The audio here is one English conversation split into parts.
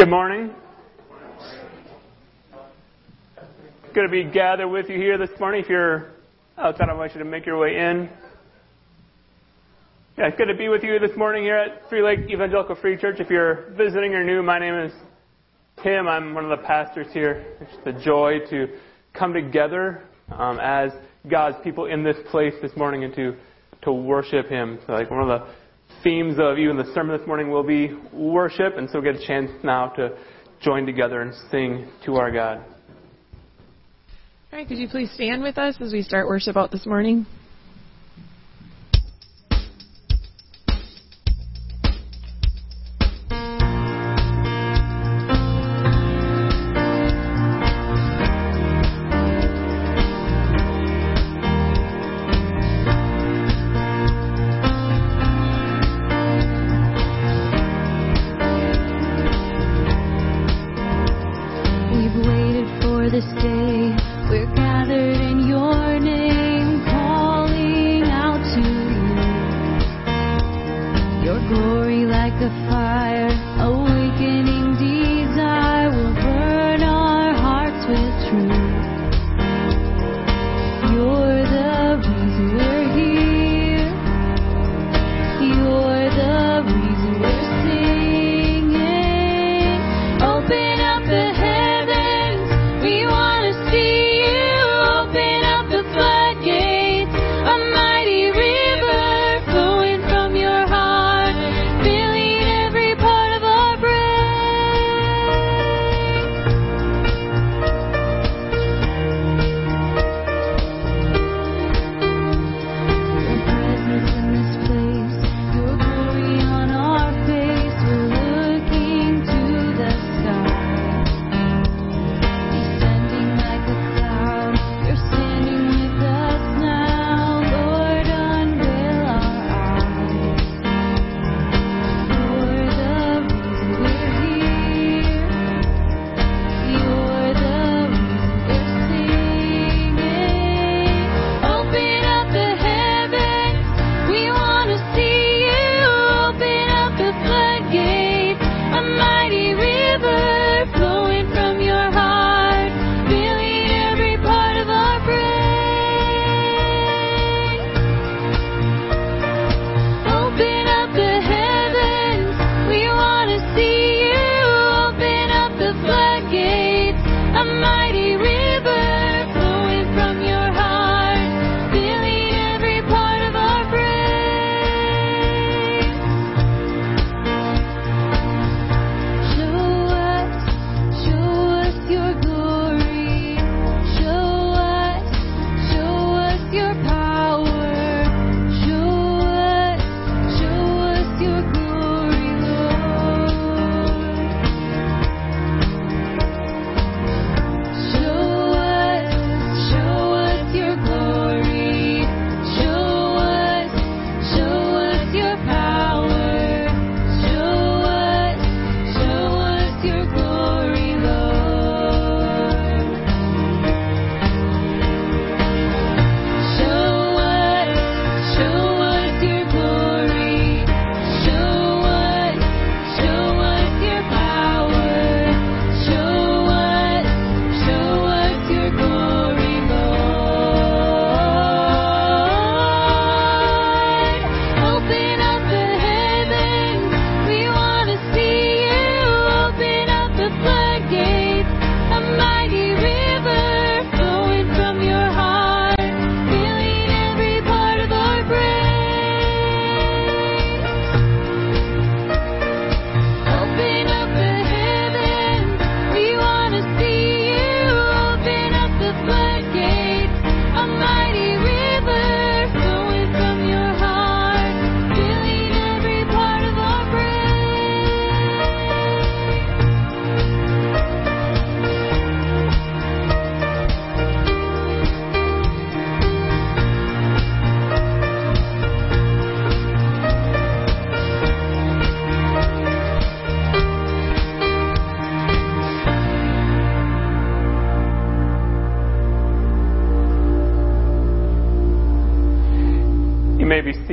Good morning. Good to be gathered with you here this morning. If you're outside, I invite you to make your way in. Yeah, it's good to be with you this morning here at Three Lake Evangelical Free Church. If you're visiting or new, my name is Tim. I'm one of the pastors here. It's a joy to come together um, as God's people in this place this morning and to to worship Him. So, like one of the themes of even the sermon this morning will be worship, and so get a chance now to join together and sing to our God. All right, could you please stand with us as we start worship out this morning?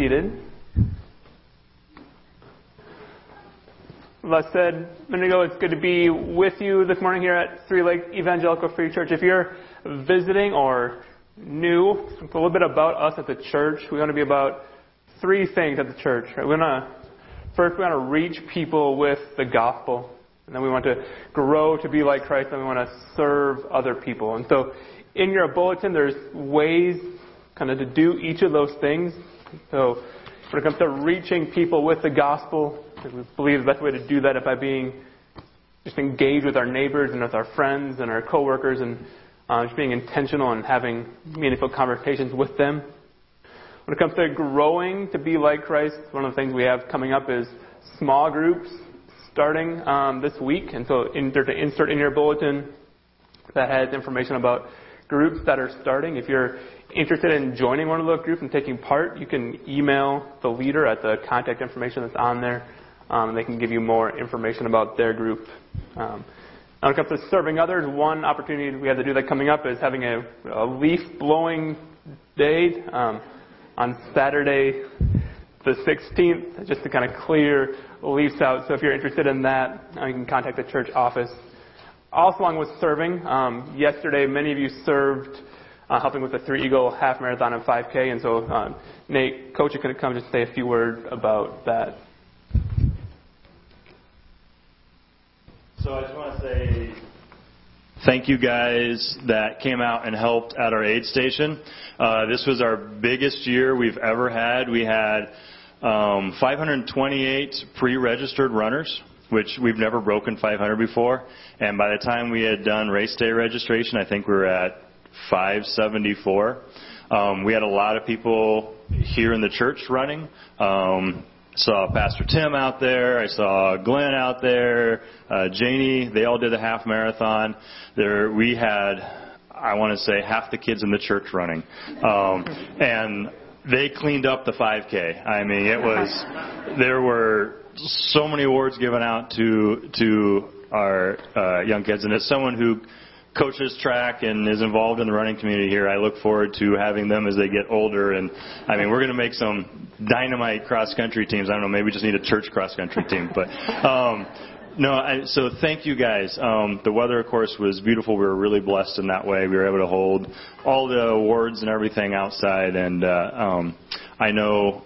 seated. i said, a minute ago, it's good to be with you this morning here at Three Lake Evangelical Free Church. If you're visiting or new, it's a little bit about us at the church. We want to be about three things at the church. We want to, first, we want to reach people with the gospel. And then we want to grow to be like Christ, and we want to serve other people. And so in your bulletin, there's ways kind of to do each of those things. So, when it comes to reaching people with the gospel, we believe the best way to do that is by being just engaged with our neighbors and with our friends and our coworkers and uh, just being intentional and having meaningful conversations with them. When it comes to growing to be like Christ, one of the things we have coming up is small groups starting um, this week. And so enter to insert in your bulletin that has information about groups that are starting. If you're interested in joining one of those groups and taking part, you can email the leader at the contact information that's on there. Um, they can give you more information about their group. Um, when it comes to serving others, one opportunity we have to do that coming up is having a, a leaf blowing day um, on Saturday, the 16th, just to kind of clear leaves out. So if you're interested in that, uh, you can contact the church office. Also, along with serving, um, yesterday many of you served uh, helping with the Three Eagle Half Marathon and 5K, and so um, Nate, coach, you could come just say a few words about that. So I just want to say thank you guys that came out and helped at our aid station. Uh, this was our biggest year we've ever had. We had um, 528 pre-registered runners, which we've never broken 500 before. And by the time we had done race day registration, I think we were at 574. Um, we had a lot of people here in the church running. Um, saw Pastor Tim out there. I saw Glenn out there. Uh, Janie. They all did a half marathon. There, we had, I want to say, half the kids in the church running, um, and they cleaned up the 5K. I mean, it was there were so many awards given out to to our uh, young kids, and as someone who coaches track and is involved in the running community here. I look forward to having them as they get older. And I mean, we're going to make some dynamite cross country teams. I don't know, maybe we just need a church cross country team. But um, no, I, so thank you guys. Um, the weather, of course, was beautiful. We were really blessed in that way. We were able to hold all the awards and everything outside. And uh, um, I know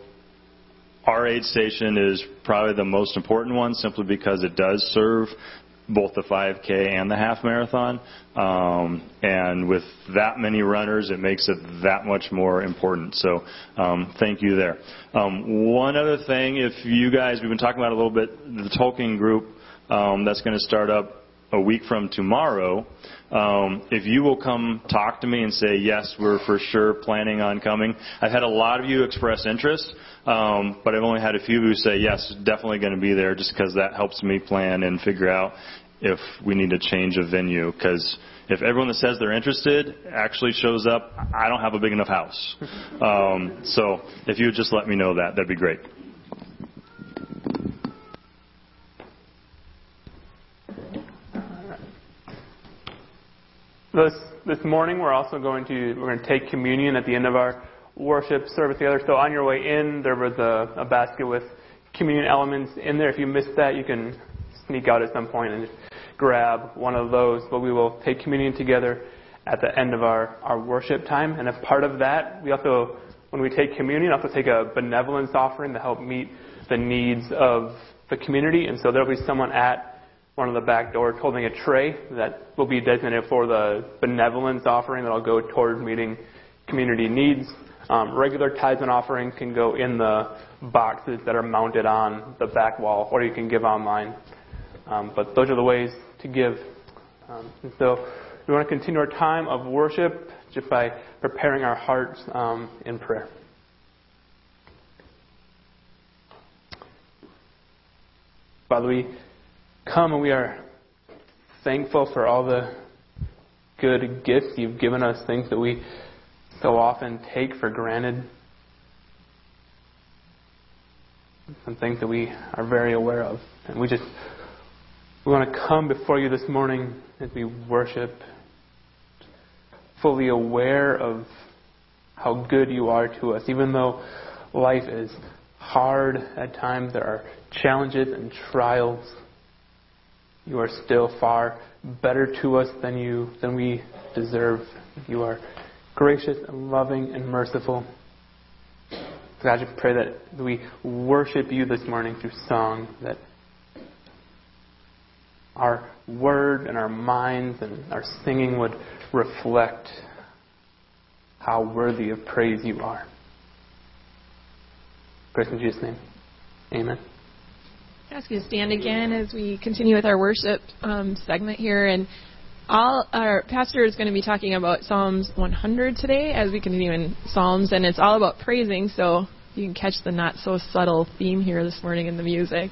our aid station is probably the most important one simply because it does serve both the 5K and the half marathon. Um, and with that many runners, it makes it that much more important. So um, thank you there. Um, one other thing, if you guys, we've been talking about a little bit, the Tolkien group um, that's going to start up a week from tomorrow. Um, if you will come talk to me and say, yes, we're for sure planning on coming. I've had a lot of you express interest, um, but I've only had a few who say, yes, definitely going to be there just because that helps me plan and figure out if we need to change a venue because if everyone that says they're interested actually shows up, I don't have a big enough house. Um, so if you would just let me know that, that'd be great. This this morning we're also going to we're going to take communion at the end of our worship service together. So on your way in, there was a, a basket with communion elements in there. If you missed that, you can sneak out at some point and grab one of those, but we will take communion together at the end of our, our worship time. And as part of that, we also, when we take communion, also take a benevolence offering to help meet the needs of the community. And so there'll be someone at one of the back doors holding a tray that will be designated for the benevolence offering that'll go towards meeting community needs. Um, regular tithes and offering can go in the boxes that are mounted on the back wall, or you can give online. Um, but those are the ways to give. Um, and so we want to continue our time of worship just by preparing our hearts um, in prayer. Father, we come and we are thankful for all the good gifts you've given us, things that we so often take for granted, some things that we are very aware of. And we just we want to come before you this morning as we worship, fully aware of how good you are to us. Even though life is hard at times, there are challenges and trials. you are still far better to us than you than we deserve. You are gracious and loving and merciful. God, I just pray that we worship you this morning through song, that our word and our minds and our singing would reflect how worthy of praise you are. Praise in Jesus' name. Amen. I ask you to stand again as we continue with our worship um, segment here. And all our pastor is going to be talking about Psalms 100 today as we continue in Psalms, and it's all about praising. So you can catch the not so subtle theme here this morning in the music.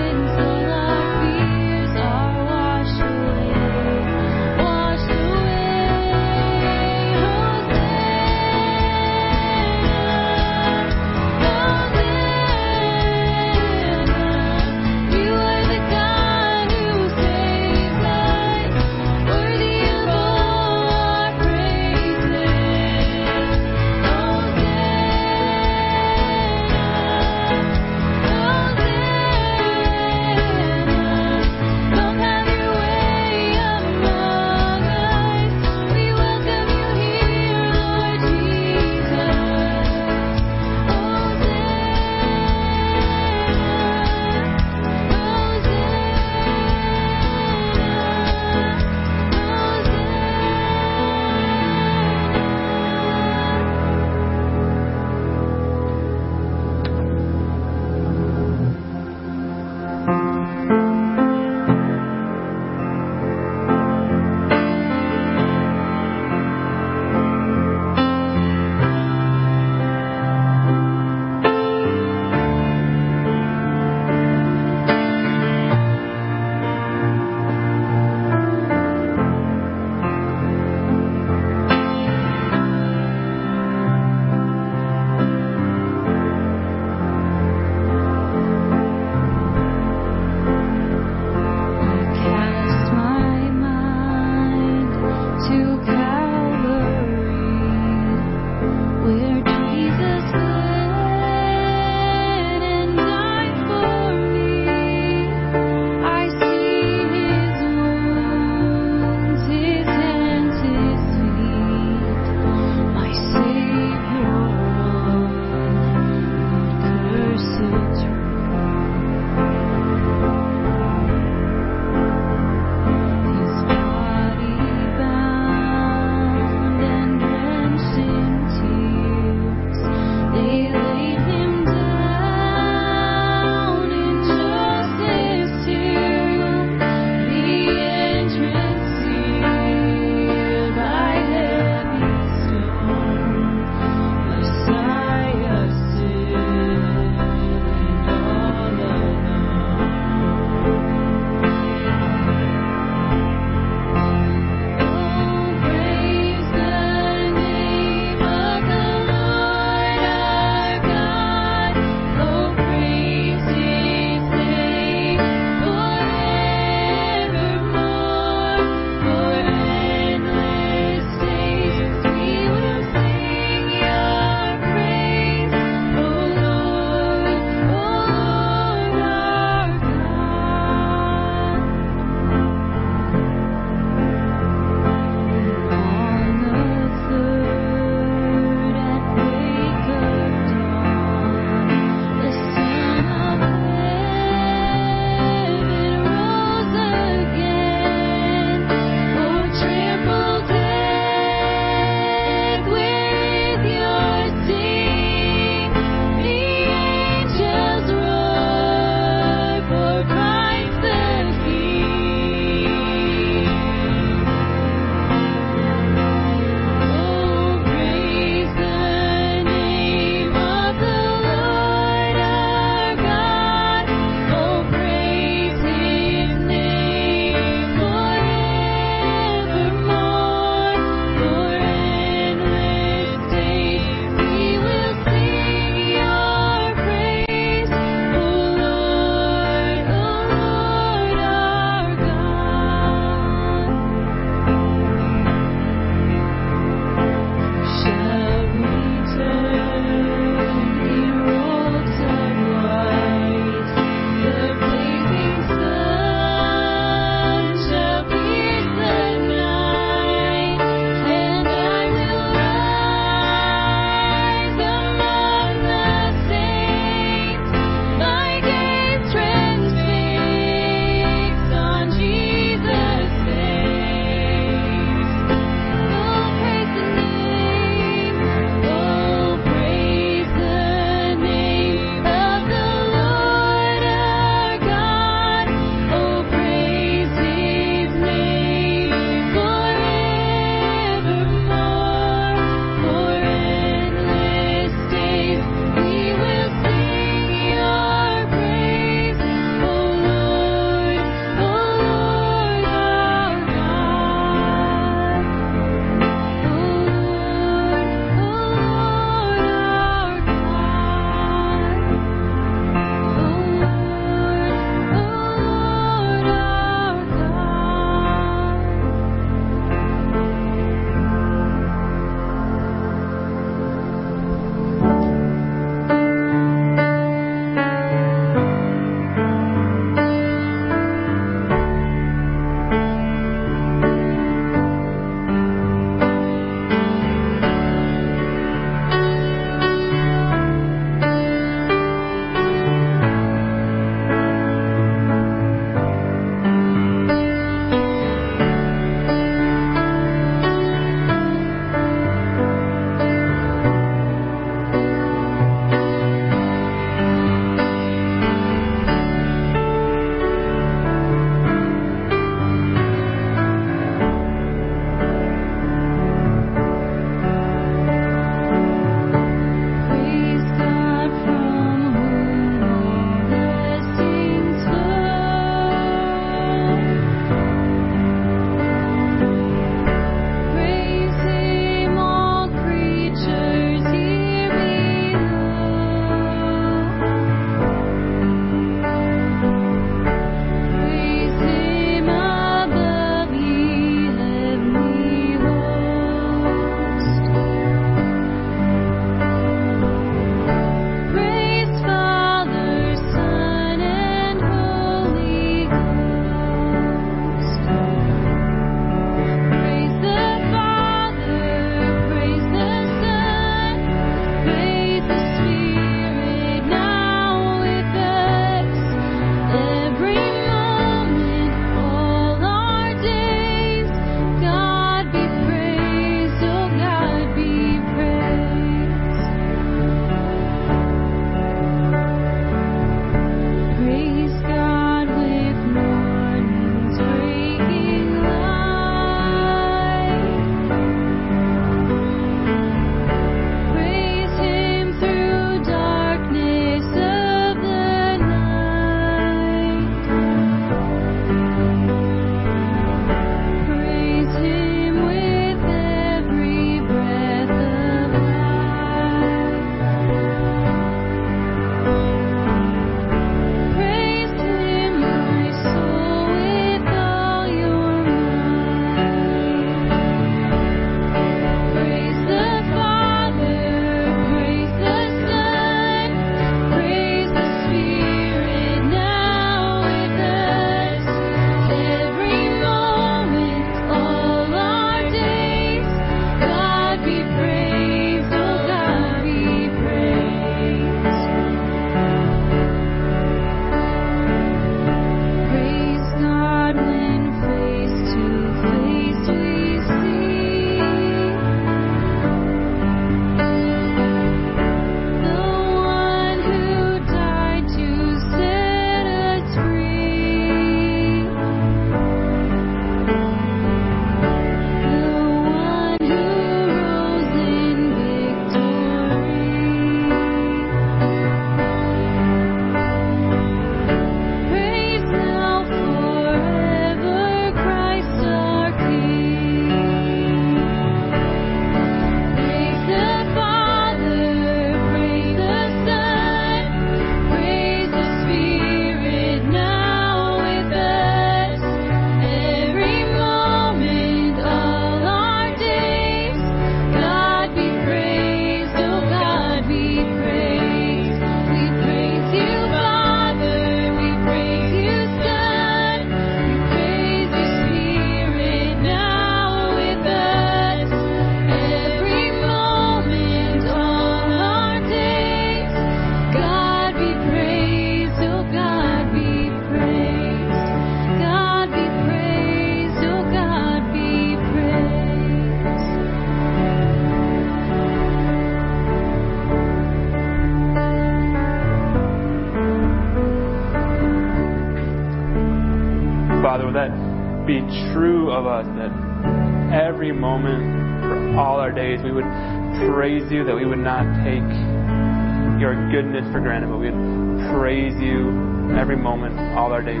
For granted, but we would praise you every moment, all our days.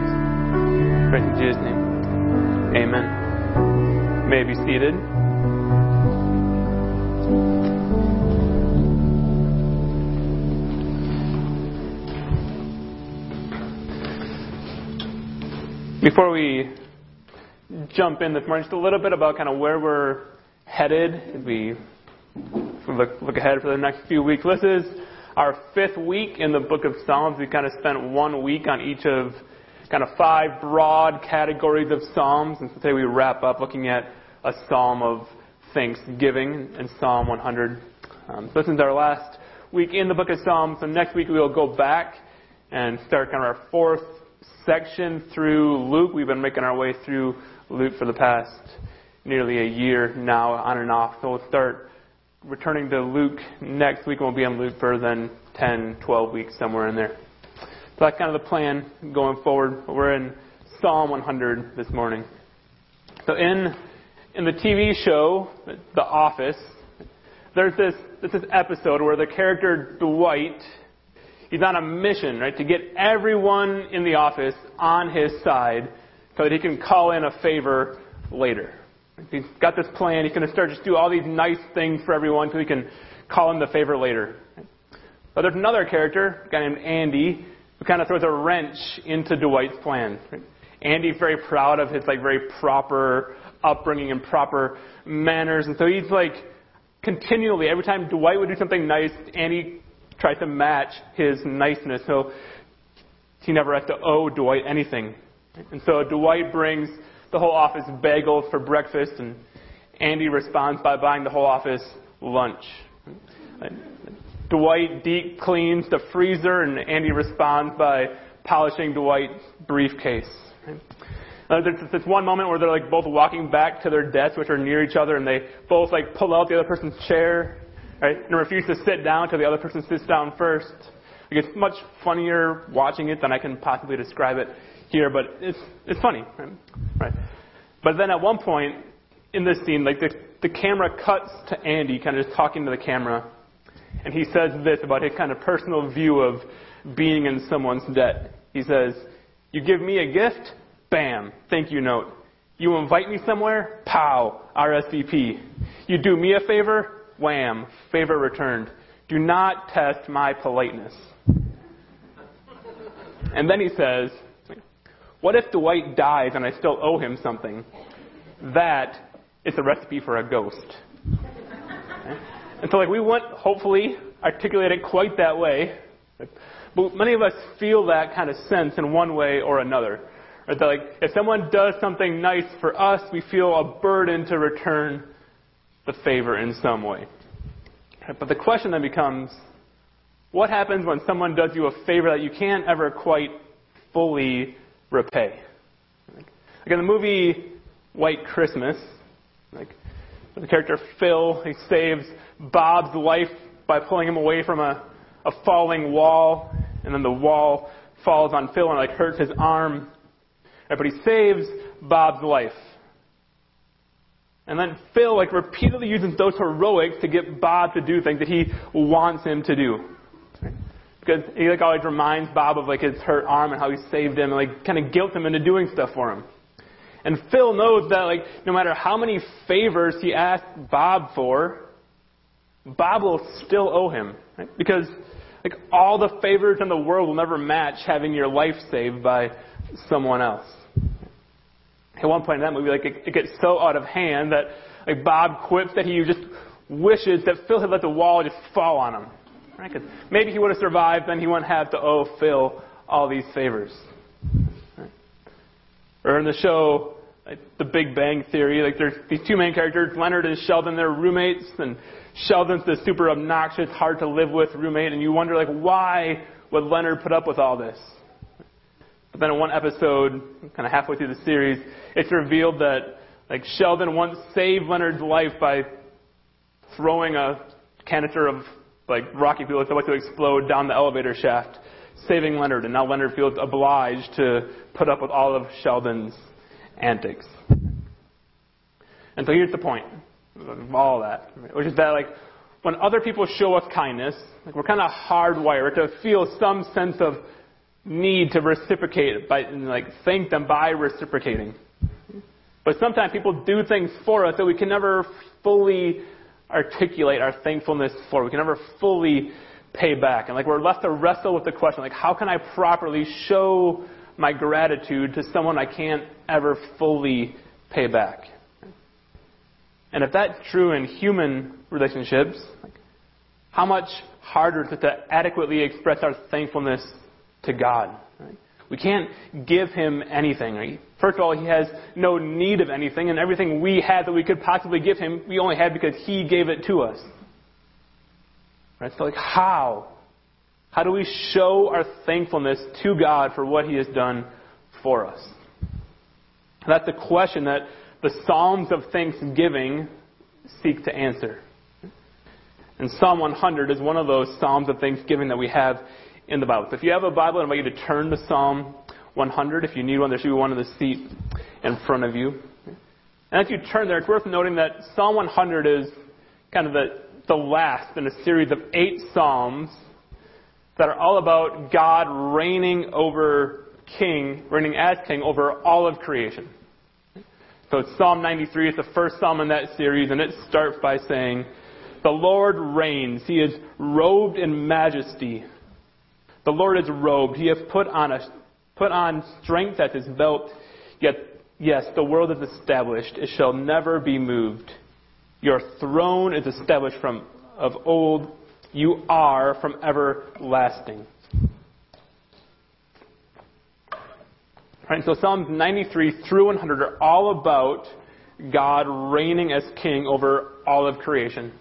Praise in Jesus' name. Amen. You may be seated. Before we jump in this morning, just a little bit about kind of where we're headed we look, look ahead for the next few weeks. This is our fifth week in the book of Psalms. We kind of spent one week on each of kind of five broad categories of Psalms, and so today we wrap up looking at a Psalm of Thanksgiving in Psalm 100. Um, so this is our last week in the book of Psalms, So next week we will go back and start kind of our fourth section through Luke. We've been making our way through Luke for the past nearly a year now, on and off. So we'll start returning to Luke next week. We'll be in Luke for then 10, 12 weeks, somewhere in there. So that's kind of the plan going forward. We're in Psalm 100 this morning. So in in the TV show The Office, there's this there's this episode where the character Dwight He's on a mission, right, to get everyone in the office on his side so that he can call in a favor later. He's got this plan. He's going to start just do all these nice things for everyone so he can call in the favor later. But there's another character, a guy named Andy, who kind of throws a wrench into Dwight's plan. Andy's very proud of his like very proper upbringing and proper manners, and so he's like continually every time Dwight would do something nice, Andy tries to match his niceness so he never has to owe Dwight anything. And so Dwight brings the whole office bagels for breakfast, and Andy responds by buying the whole office lunch. Dwight deep cleans the freezer, and Andy responds by polishing Dwight's briefcase. Uh, there's this one moment where they're like both walking back to their desks, which are near each other, and they both like pull out the other person's chair right? And refuse to sit down until the other person sits down first. Like it's much funnier watching it than I can possibly describe it here, but it's it's funny, right? right? But then at one point in this scene, like the the camera cuts to Andy, kind of just talking to the camera, and he says this about his kind of personal view of being in someone's debt. He says, "You give me a gift, bam, thank you note. You invite me somewhere, pow, RSVP. You do me a favor, wham, favor returned. Do not test my politeness. And then he says, What if Dwight dies and I still owe him something? That is a recipe for a ghost. Okay? And so, like, we won't hopefully articulate it quite that way, but many of us feel that kind of sense in one way or another. Right? That, like, if someone does something nice for us, we feel a burden to return the favor in some way. But the question then becomes what happens when someone does you a favor that you can't ever quite fully repay? Like in the movie White Christmas, like the character Phil, he saves Bob's life by pulling him away from a, a falling wall, and then the wall falls on Phil and like hurts his arm. But he saves Bob's life. And then Phil like repeatedly uses those heroics to get Bob to do things that he wants him to do. Because he like always reminds Bob of like his hurt arm and how he saved him and like kind of guilt him into doing stuff for him. And Phil knows that like no matter how many favors he asks Bob for, Bob will still owe him. Right? Because like all the favors in the world will never match having your life saved by someone else at one point in that movie, like it, it gets so out of hand that like Bob quips that he just wishes that Phil had let the wall just fall on him. Right? Cause maybe he would have survived, then he wouldn't have to oh, owe Phil all these favors. Right? Or in the show, like, The Big Bang Theory, like there's these two main characters, Leonard and Sheldon, they're roommates, and Sheldon's the super obnoxious, hard to live with roommate, and you wonder like why would Leonard put up with all this? But then in one episode, kind of halfway through the series, it's revealed that like Sheldon once saved Leonard's life by throwing a canister of like rocky that's about to explode down the elevator shaft, saving Leonard, and now Leonard feels obliged to put up with all of Sheldon's antics. And so here's the point of all that, which is that like when other people show us kindness, like we're kind of hardwired to feel some sense of need to reciprocate by like thank them by reciprocating. But sometimes people do things for us that we can never fully articulate our thankfulness for. We can never fully pay back. And like we're left to wrestle with the question, like how can I properly show my gratitude to someone I can't ever fully pay back? And if that's true in human relationships, how much harder is it to adequately express our thankfulness to God? We can't give Him anything. First of all, He has no need of anything, and everything we had that we could possibly give Him, we only had because He gave it to us. Right? So, like, how? How do we show our thankfulness to God for what He has done for us? That's a question that the Psalms of Thanksgiving seek to answer. And Psalm 100 is one of those Psalms of Thanksgiving that we have in the Bible. So if you have a Bible, I invite you to turn to Psalm 100. If you need one, there should be one in the seat in front of you. And as you turn there, it's worth noting that Psalm 100 is kind of the, the last in a series of eight Psalms that are all about God reigning over king, reigning as king over all of creation. So it's Psalm 93. It's the first psalm in that series, and it starts by saying, The Lord reigns. He is robed in majesty. The Lord is robed. He has put on, a, put on strength as his belt. Yet, yes, the world is established. It shall never be moved. Your throne is established from of old. You are from everlasting. Right, so Psalms 93 through 100 are all about God reigning as king over all of creation.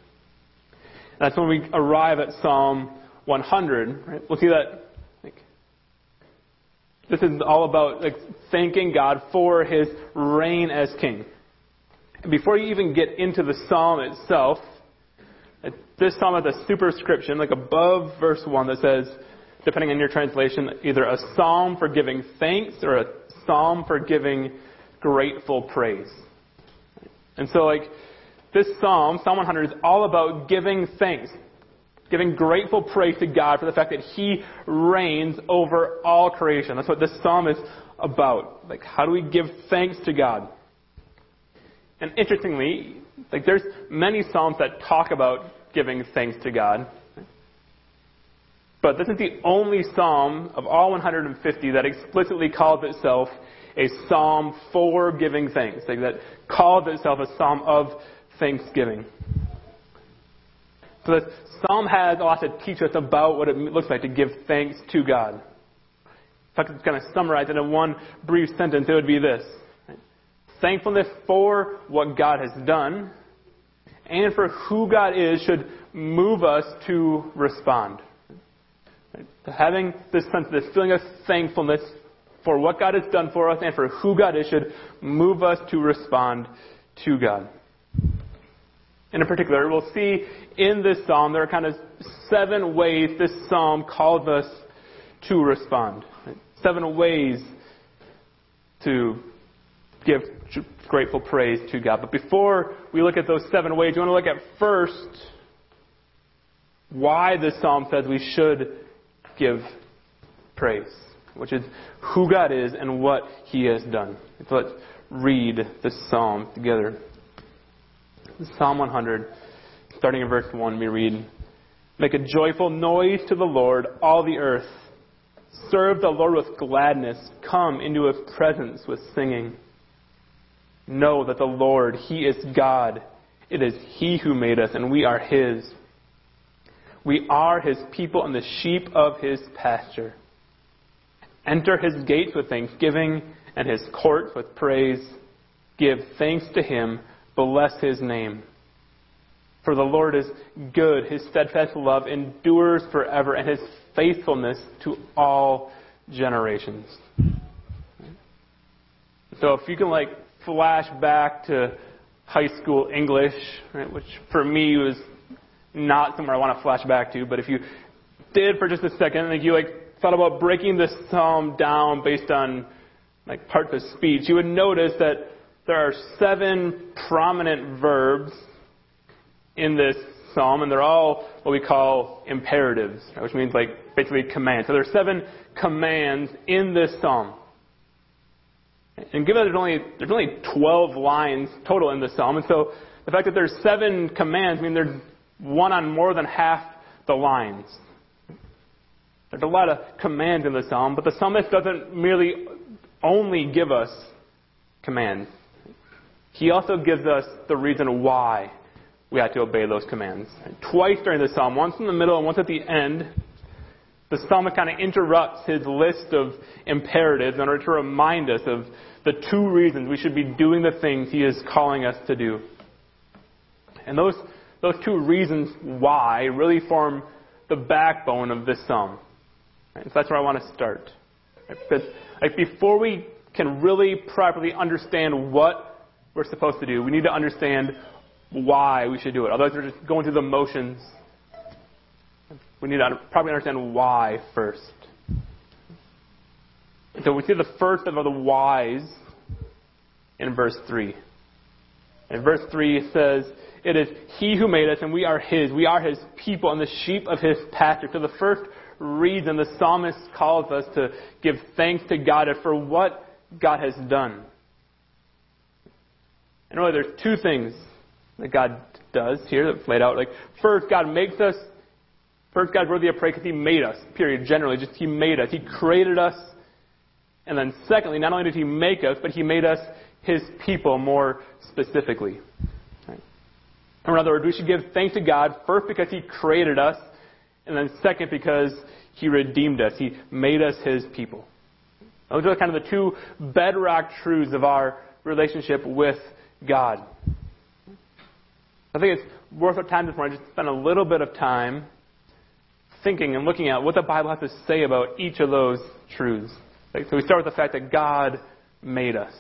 That's when we arrive at Psalm 100. Right? We'll see that like, this is all about like, thanking God for his reign as king. And before you even get into the psalm itself, this psalm has a superscription, like above verse 1, that says, depending on your translation, either a psalm for giving thanks or a psalm for giving grateful praise. And so, like, this psalm, Psalm 100, is all about giving thanks, giving grateful praise to God for the fact that He reigns over all creation. That's what this psalm is about. Like, how do we give thanks to God? And interestingly, like, there's many psalms that talk about giving thanks to God. But this is the only psalm of all 150 that explicitly calls itself a psalm for giving thanks, like that calls itself a psalm of thanksgiving. So the psalm has a lot to teach us about what it looks like to give thanks to God. If I could kind of summarize it in one brief sentence, it would be this. Thankfulness for what God has done and for who God is should move us to respond. Having this sense, of this feeling of thankfulness for what God has done for us and for who God is should move us to respond to God. And in particular, we'll see in this psalm there are kind of seven ways this psalm calls us to respond. Seven ways to give grateful praise to God. But before we look at those seven ways, we want to look at first why this psalm says we should give praise, which is who God is and what He has done. So let's read this psalm together. Psalm 100, starting in verse 1, we read Make a joyful noise to the Lord, all the earth. Serve the Lord with gladness. Come into His presence with singing. Know that the Lord, He is God. It is He who made us, and we are His. We are his people and the sheep of his pasture. Enter his gates with thanksgiving and his courts with praise. Give thanks to him. Bless his name. For the Lord is good. His steadfast love endures forever, and his faithfulness to all generations. So if you can like flash back to high school English, right, which for me was not somewhere I want to flash back to, but if you did for just a second, like you like thought about breaking this psalm down based on like parts of speech, you would notice that there are seven prominent verbs in this psalm, and they're all what we call imperatives, which means like basically commands. So there are seven commands in this psalm. And given that there's only there's only 12 lines total in the psalm, and so the fact that there's seven commands I mean there's one on more than half the lines. There's a lot of commands in the psalm, but the psalmist doesn't merely only give us commands. He also gives us the reason why we have to obey those commands. Twice during the psalm, once in the middle and once at the end, the psalmist kind of interrupts his list of imperatives in order to remind us of the two reasons we should be doing the things he is calling us to do. And those, those two reasons why really form the backbone of this psalm. So that's where I want to start. Right? Because like, before we can really properly understand what we're supposed to do, we need to understand why we should do it. Otherwise, we're just going through the motions. We need to probably understand why first. So we see the first of the whys in verse 3. In verse 3, it says, It is He who made us, and we are His. We are His people and the sheep of His pasture. So the first reason the psalmist calls us to give thanks to God for what God has done. And really, there's two things that God does here that's laid out. Like, first, God makes us. First, God's worthy of praise because He made us. Period. Generally, just He made us. He created us. And then, secondly, not only did He make us, but He made us His people more specifically. Right? In other words, we should give thanks to God first because He created us, and then second because He redeemed us. He made us His people. Those are kind of the two bedrock truths of our relationship with God. I think it's worth our time this morning just spend a little bit of time thinking and looking at what the Bible has to say about each of those truths. Right? So we start with the fact that God made us.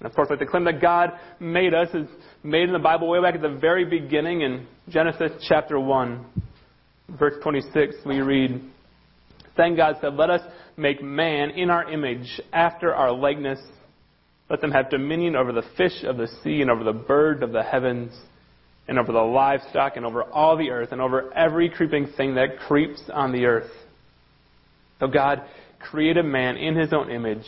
And of course, like the claim that God made us is made in the Bible way back at the very beginning in Genesis chapter 1, verse 26, we read, Then God said, Let us make man in our image, after our likeness. Let them have dominion over the fish of the sea and over the birds of the heavens and over the livestock and over all the earth and over every creeping thing that creeps on the earth. So God created man in his own image.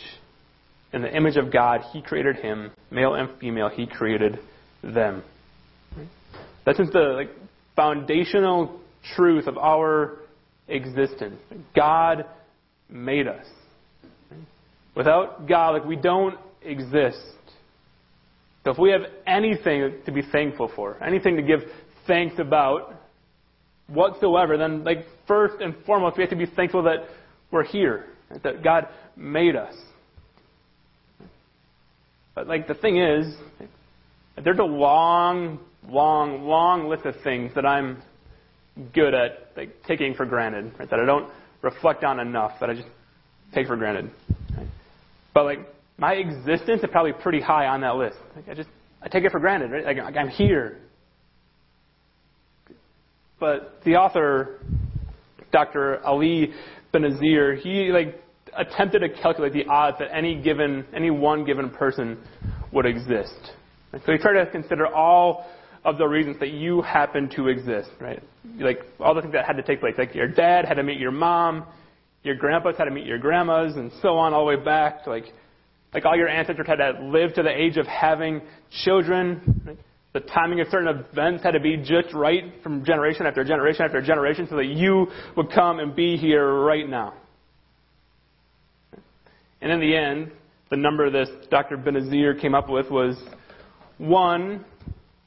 In the image of God, he created him. Male and female, he created them. That's just the like, foundational truth of our existence. God made us. Without God, like we don't exist. So if we have anything to be thankful for, anything to give thanks about whatsoever, then like first and foremost we have to be thankful that we're here, that God made us. But like the thing is, there's a long, long, long list of things that I'm good at like taking for granted, right? That I don't reflect on enough, that I just take for granted. Right? But like my existence is probably pretty high on that list. Like I just I take it for granted, right? Like, I'm here. But the author, Dr. Ali Binazir, he like attempted to calculate the odds that any given any one given person would exist. So he tried to consider all of the reasons that you happen to exist, right? Like all the things that had to take place. Like your dad had to meet your mom, your grandpas had to meet your grandmas, and so on all the way back to like like all your ancestors had to live to the age of having children. The timing of certain events had to be just right from generation after generation after generation so that you would come and be here right now. And in the end, the number this Dr. Binazir came up with was 1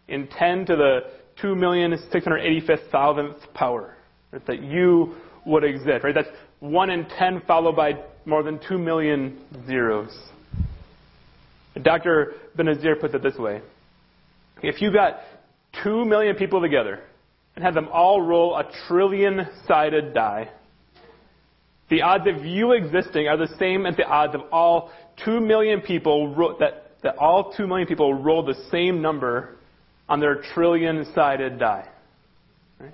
in 10 to the 2,685,000th power. Right, that you would exist. Right? That's 1 in 10 followed by more than 2 million zeros. Dr. Binazir puts it this way If you got 2 million people together and had them all roll a trillion sided die, the odds of you existing are the same as the odds of all 2 million people ro- that, that all 2 million people roll the same number on their trillion sided die. Right?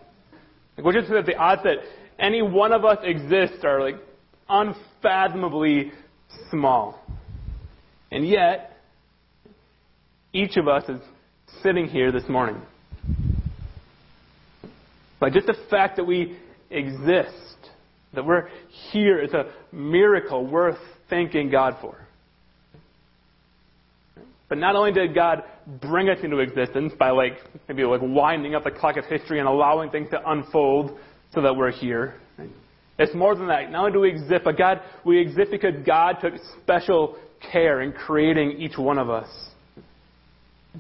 Like, which is that the odds that any one of us exists are like unfathomably small. And yet, each of us is sitting here this morning. By just the fact that we exist, that we're here, is a miracle worth thanking God for. But not only did God bring us into existence by like maybe like winding up the clock of history and allowing things to unfold so that we're here. It's more than that. Not only do we exist, but God, we exist because God took special care in creating each one of us.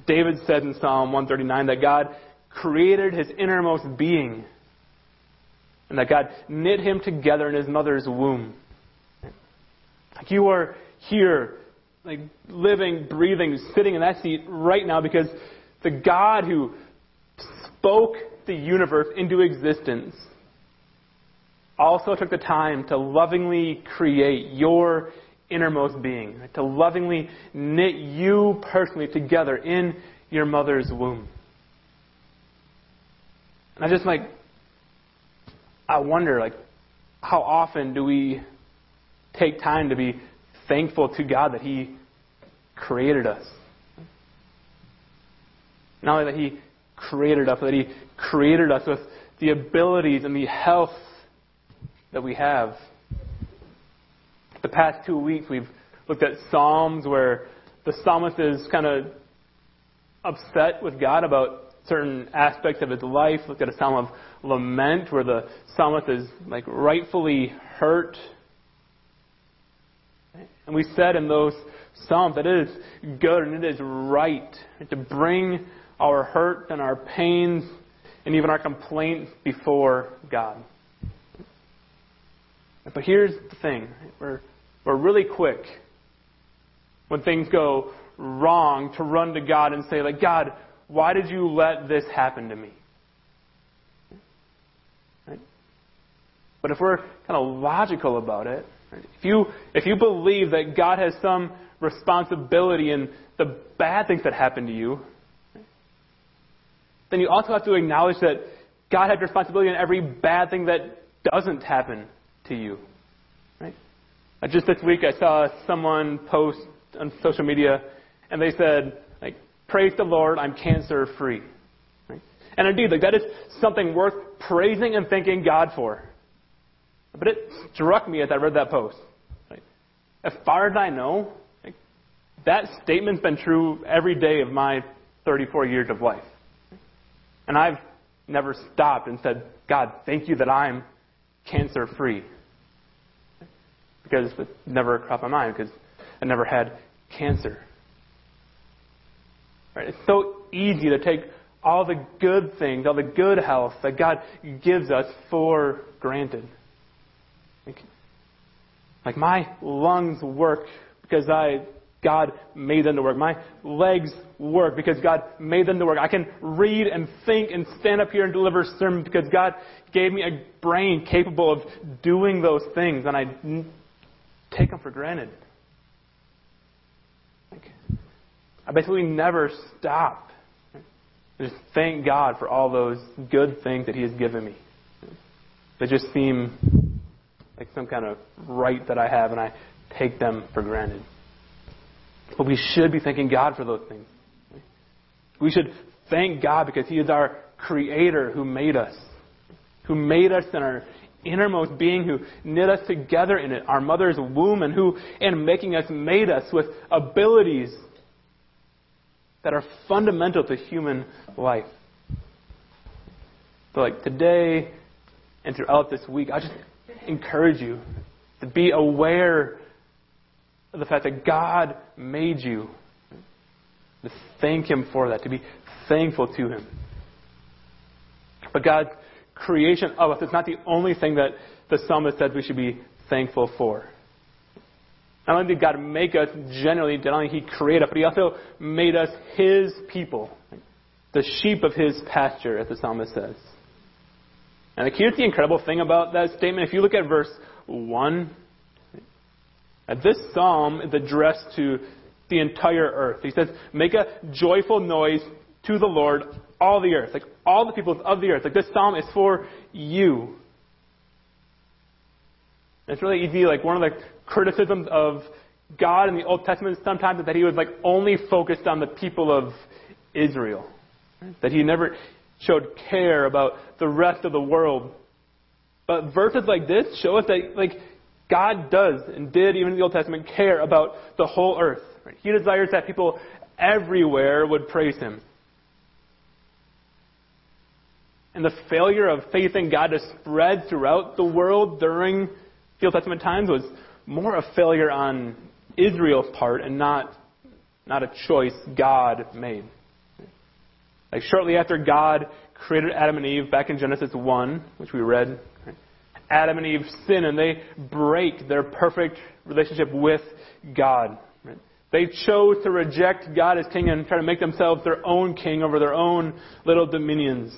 David said in Psalm 139 that God created his innermost being and that God knit him together in his mother's womb. Like you are here like living, breathing, sitting in that seat right now because the God who spoke the universe into existence also took the time to lovingly create your innermost being, to lovingly knit you personally together in your mother's womb. And I just like, I wonder, like, how often do we take time to be thankful to God that He created us. Not only that He created us, but that He created us with the abilities and the health that we have. The past two weeks, we've looked at Psalms where the psalmist is kind of upset with God about certain aspects of his life. Looked at a psalm of lament where the psalmist is like rightfully hurt and we said in those Psalms that it is good and it is right to bring our hurt and our pains and even our complaints before God. But here's the thing we're, we're really quick when things go wrong to run to God and say, like, God, why did you let this happen to me? Right? But if we're kind of logical about it, if you, if you believe that God has some responsibility in the bad things that happen to you, then you also have to acknowledge that God has responsibility in every bad thing that doesn't happen to you. Right? Uh, just this week, I saw someone post on social media, and they said, like, "Praise the Lord, I'm cancer free." Right? And indeed, like that is something worth praising and thanking God for. But it struck me as I read that post. Like, as far as I know, like, that statement's been true every day of my 34 years of life. And I've never stopped and said, God, thank you that I'm cancer free. Because it never crossed my mind, because I never had cancer. Right? It's so easy to take all the good things, all the good health that God gives us for granted. Like, like my lungs work because I God made them to work. My legs work because God made them to work. I can read and think and stand up here and deliver sermons because God gave me a brain capable of doing those things, and I take them for granted. Like, I basically never stop. I just thank God for all those good things that He has given me. They just seem like some kind of right that I have, and I take them for granted. But we should be thanking God for those things. We should thank God because He is our Creator who made us, who made us in our innermost being, who knit us together in it, our mother's womb, and who, in making us, made us with abilities that are fundamental to human life. So, like today and throughout this week, I just encourage you to be aware of the fact that God made you. To thank Him for that, to be thankful to Him. But God's creation of us is not the only thing that the psalmist says we should be thankful for. Not only did God make us generally, not only He created us, but He also made us His people, the sheep of His pasture, as the psalmist says. And here's the incredible thing about that statement. If you look at verse 1, this psalm is addressed to the entire earth. He says, Make a joyful noise to the Lord, all the earth. Like all the peoples of the earth. Like this psalm is for you. And it's really easy, like one of the criticisms of God in the Old Testament sometimes is that he was like only focused on the people of Israel. That he never showed care about the rest of the world. But verses like this show us that like God does and did even in the Old Testament care about the whole earth. He desires that people everywhere would praise him. And the failure of faith in God to spread throughout the world during the Old Testament times was more a failure on Israel's part and not, not a choice God made. Like shortly after God created Adam and Eve back in Genesis 1, which we read, Adam and Eve sin and they break their perfect relationship with God. They chose to reject God as king and try to make themselves their own king over their own little dominions.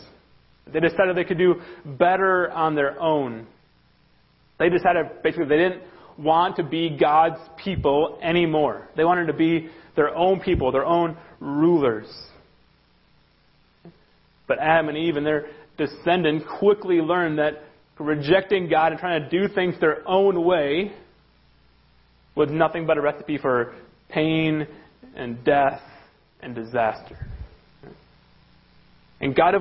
They decided they could do better on their own. They decided basically they didn't want to be God's people anymore. They wanted to be their own people, their own rulers. But Adam and Eve and their descendants quickly learned that rejecting God and trying to do things their own way was nothing but a recipe for pain and death and disaster. And God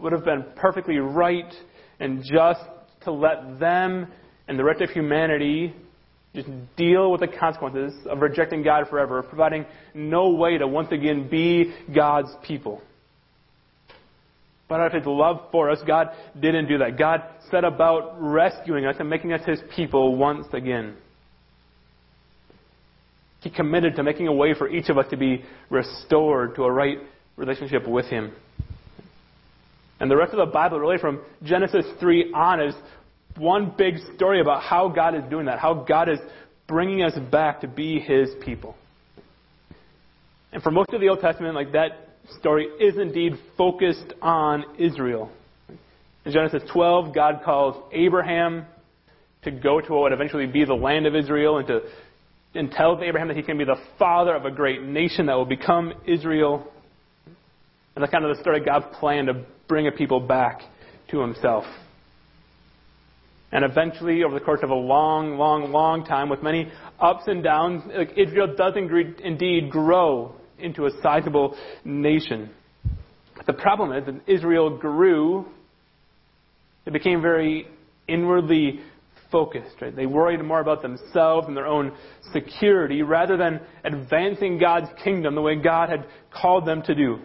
would have been perfectly right and just to let them and the rest of humanity just deal with the consequences of rejecting God forever, providing no way to once again be God's people. But out of His love for us, God didn't do that. God set about rescuing us and making us His people once again. He committed to making a way for each of us to be restored to a right relationship with Him. And the rest of the Bible, really from Genesis 3 on, is one big story about how God is doing that, how God is bringing us back to be His people. And for most of the Old Testament, like that story is indeed focused on Israel. In Genesis 12, God calls Abraham to go to what would eventually be the land of Israel and to and tells Abraham that he can be the father of a great nation that will become Israel. And that's kind of the story God's plan to bring a people back to himself. And eventually, over the course of a long, long, long time, with many ups and downs, Israel does indeed grow into a sizable nation. The problem is that Israel grew, it became very inwardly focused. Right? They worried more about themselves and their own security rather than advancing God's kingdom the way God had called them to do.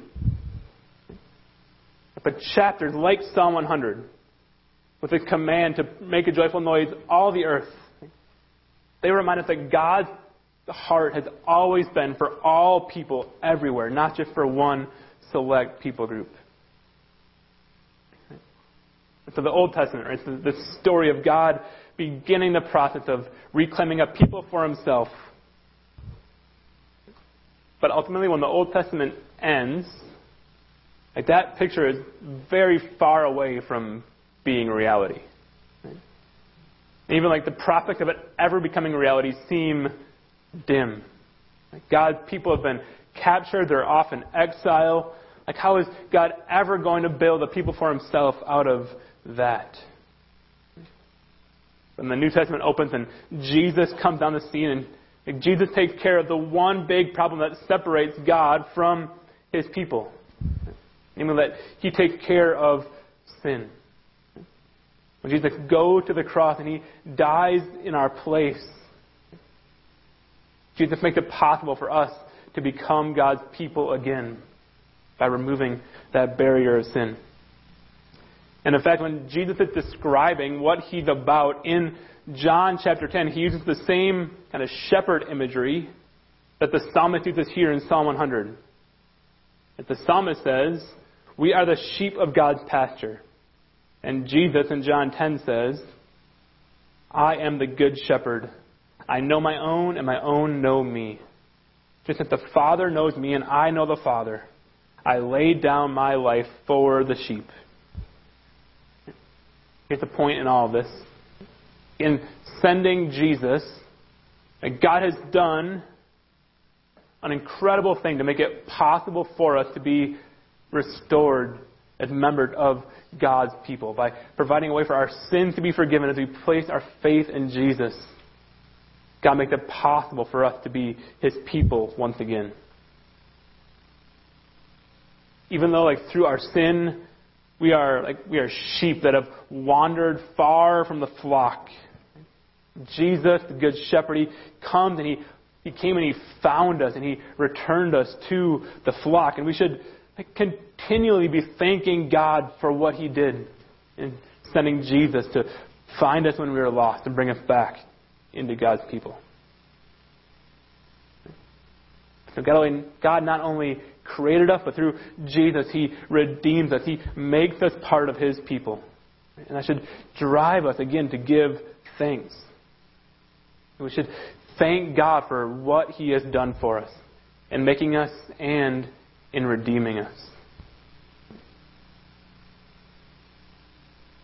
But chapters like Psalm 100, with its command to make a joyful noise all the earth, they remind us that God's heart has always been for all people everywhere, not just for one select people group. So the Old Testament, right, the story of God beginning the process of reclaiming a people for himself. But ultimately, when the Old Testament ends, like that picture is very far away from being reality. Even like the prospect of it ever becoming reality seem dim. Like God's people have been captured, they're off in exile. Like how is God ever going to build a people for himself out of that? When the New Testament opens and Jesus comes on the scene and Jesus takes care of the one big problem that separates God from his people. Namely, that he takes care of sin. When Jesus goes to the cross and he dies in our place, Jesus makes it possible for us to become God's people again by removing that barrier of sin. And in fact, when Jesus is describing what he's about in John chapter 10, he uses the same kind of shepherd imagery that the psalmist uses here in Psalm 100. That the psalmist says, We are the sheep of God's pasture. And Jesus in John 10 says, I am the good shepherd. I know my own, and my own know me. Just as the Father knows me, and I know the Father, I laid down my life for the sheep. Here's the point in all of this. In sending Jesus, God has done an incredible thing to make it possible for us to be restored as members of God's people by providing a way for our sins to be forgiven as we place our faith in Jesus. God makes it possible for us to be His people once again. Even though, like, through our sin, we are like we are sheep that have wandered far from the flock. Jesus, the Good Shepherd, He comes and He He came and He found us and He returned us to the flock. And we should continually be thanking God for what He did in sending Jesus to find us when we were lost and bring us back into God's people. So God not only created us, but through Jesus, He redeems us. He makes us part of His people. And that should drive us, again, to give thanks. We should thank God for what He has done for us in making us and in redeeming us.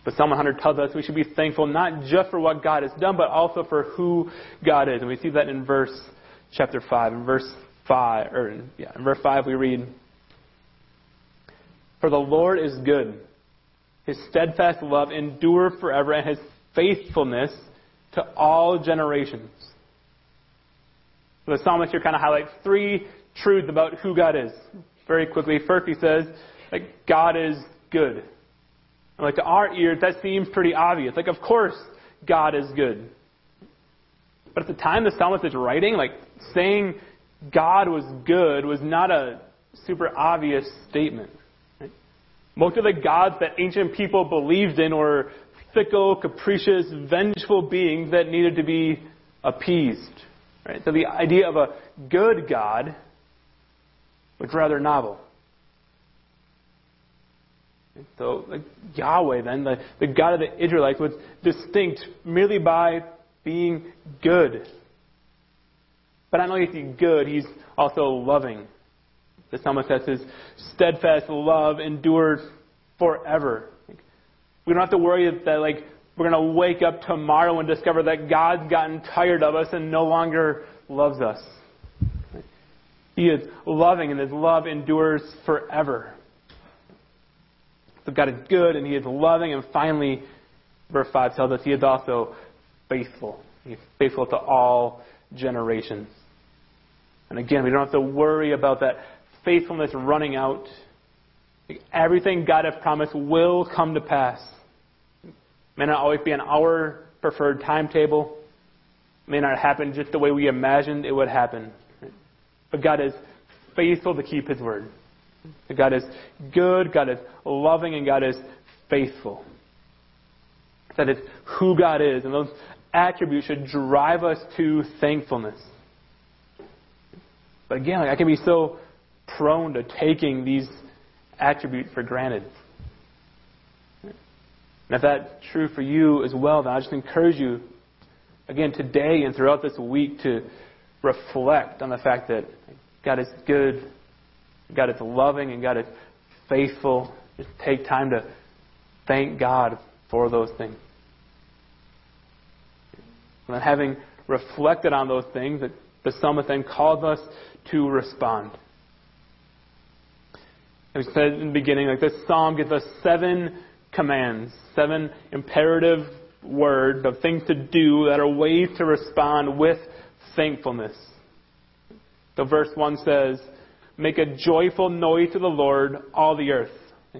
But Psalm 100 tells us we should be thankful not just for what God has done, but also for who God is. And we see that in verse chapter 5. In verse 5, or yeah, in verse 5 we read, For the Lord is good. His steadfast love endures forever, and his faithfulness to all generations. So the psalmist here kind of highlights three truths about who God is. Very quickly, first he says that God is good. And like to our ears, that seems pretty obvious. Like, of course, God is good. But at the time the psalmist is writing, like saying God was good was not a super obvious statement. Right? Most of the gods that ancient people believed in were fickle, capricious, vengeful beings that needed to be appeased. Right? So the idea of a good God was rather novel. So like Yahweh then, the, the God of the Israelites, was distinct merely by being good. But not only is he good, he's also loving. The psalmist says his steadfast love endures forever. We don't have to worry that like we're going to wake up tomorrow and discover that God's gotten tired of us and no longer loves us. He is loving and his love endures forever. So God is good and He is loving, and finally, verse 5 tells us He is also faithful. He is faithful to all generations. And again, we don't have to worry about that faithfulness running out. Everything God has promised will come to pass. It may not always be on our preferred timetable. It may not happen just the way we imagined it would happen. But God is faithful to keep His word. God is good, God is loving, and God is faithful. That is who God is, and those attributes should drive us to thankfulness. But again, like, I can be so prone to taking these attributes for granted. And if that's true for you as well, then I just encourage you, again, today and throughout this week to reflect on the fact that God is good, God is loving and God is faithful. Just take time to thank God for those things. And then having reflected on those things, the psalmist then calls us to respond. As we said in the beginning, like this psalm gives us seven commands, seven imperative words of things to do that are ways to respond with thankfulness. The verse 1 says, Make a joyful noise to the Lord, all the earth.